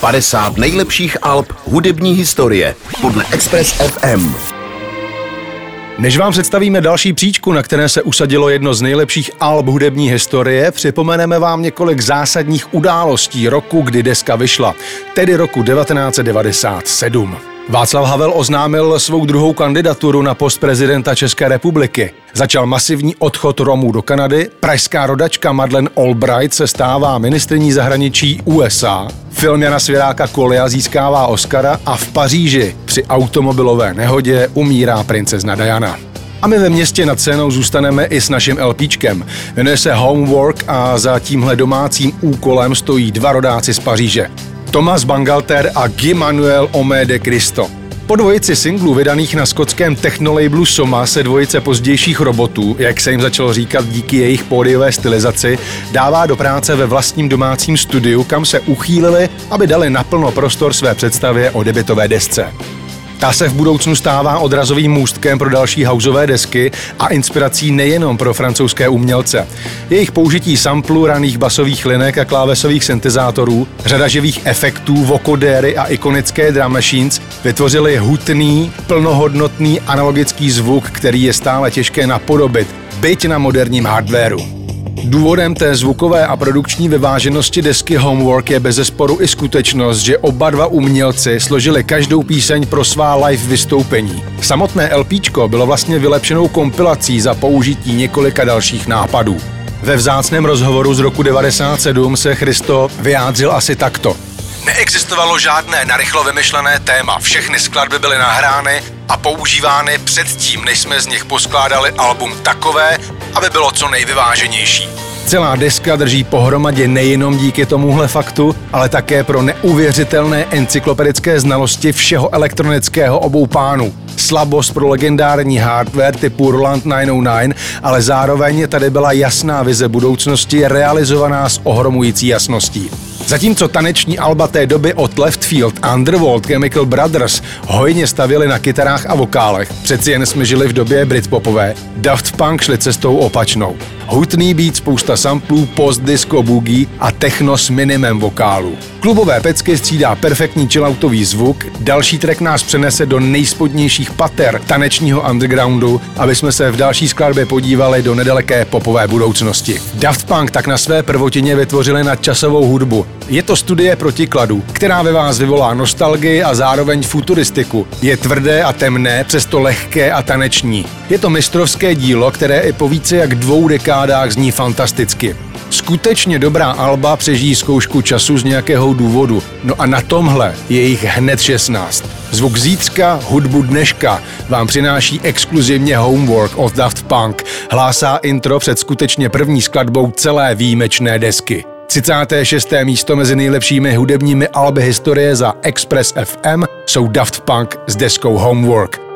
50 nejlepších alb hudební historie podle Express FM. Než vám představíme další příčku, na které se usadilo jedno z nejlepších alb hudební historie, připomeneme vám několik zásadních událostí roku, kdy deska vyšla, tedy roku 1997. Václav Havel oznámil svou druhou kandidaturu na post prezidenta České republiky. Začal masivní odchod Romů do Kanady, pražská rodačka Madeleine Albright se stává ministrní zahraničí USA, film Jana Svěráka Kolia získává Oscara a v Paříži při automobilové nehodě umírá princezna Diana. A my ve městě nad scénou zůstaneme i s naším LPčkem. Jmenuje se Homework a za tímhle domácím úkolem stojí dva rodáci z Paříže. Thomas Bangalter a Guy Manuel Omé de Cristo. Po dvojici singlů vydaných na skotském technolabelu Soma se dvojice pozdějších robotů, jak se jim začalo říkat díky jejich pódiové stylizaci, dává do práce ve vlastním domácím studiu, kam se uchýlili, aby dali naplno prostor své představě o debitové desce. Ta se v budoucnu stává odrazovým můstkem pro další houseové desky a inspirací nejenom pro francouzské umělce. Jejich použití samplů raných basových linek a klávesových syntezátorů, řada živých efektů, vokodéry a ikonické drum machines vytvořili hutný, plnohodnotný analogický zvuk, který je stále těžké napodobit, byť na moderním hardwareu. Důvodem té zvukové a produkční vyváženosti desky Homework je bezesporu i skutečnost, že oba dva umělci složili každou píseň pro svá live vystoupení. Samotné LP bylo vlastně vylepšenou kompilací za použití několika dalších nápadů. Ve vzácném rozhovoru z roku 97 se Christo vyjádřil asi takto. Neexistovalo žádné narychlo vymyšlené téma, všechny skladby byly nahrány a používány předtím, než jsme z nich poskládali album takové, aby bylo co nejvyváženější. Celá deska drží pohromadě nejenom díky tomuhle faktu, ale také pro neuvěřitelné encyklopedické znalosti všeho elektronického obou pánů. Slabost pro legendární hardware typu Roland 909, ale zároveň tady byla jasná vize budoucnosti realizovaná s ohromující jasností. Zatímco taneční alba té doby od Left Field, Underworld, Chemical Brothers hojně stavěli na kytarách a vokálech, přeci jen jsme žili v době Britpopové, Daft Punk šli cestou opačnou. Hutný být spousta samplů, post disco boogie a techno s minimem vokálů. Klubové pecky střídá perfektní chilloutový zvuk, další track nás přenese do nejspodnějších pater tanečního undergroundu, aby jsme se v další skladbě podívali do nedaleké popové budoucnosti. Daft Punk tak na své prvotině vytvořili nadčasovou hudbu. Je to studie protikladů, která ve vás vyvolá nostalgii a zároveň futuristiku. Je tvrdé a temné, přesto lehké a taneční. Je to mistrovské dílo, které i po více jak dvou dekádách zní fantasticky. Skutečně dobrá alba přežijí zkoušku času z nějakého důvodu. No a na tomhle je jich hned 16. Zvuk zítřka, hudbu dneška vám přináší exkluzivně Homework od Daft Punk. Hlásá intro před skutečně první skladbou celé výjimečné desky. 36. místo mezi nejlepšími hudebními alby historie za Express FM jsou Daft Punk s deskou Homework.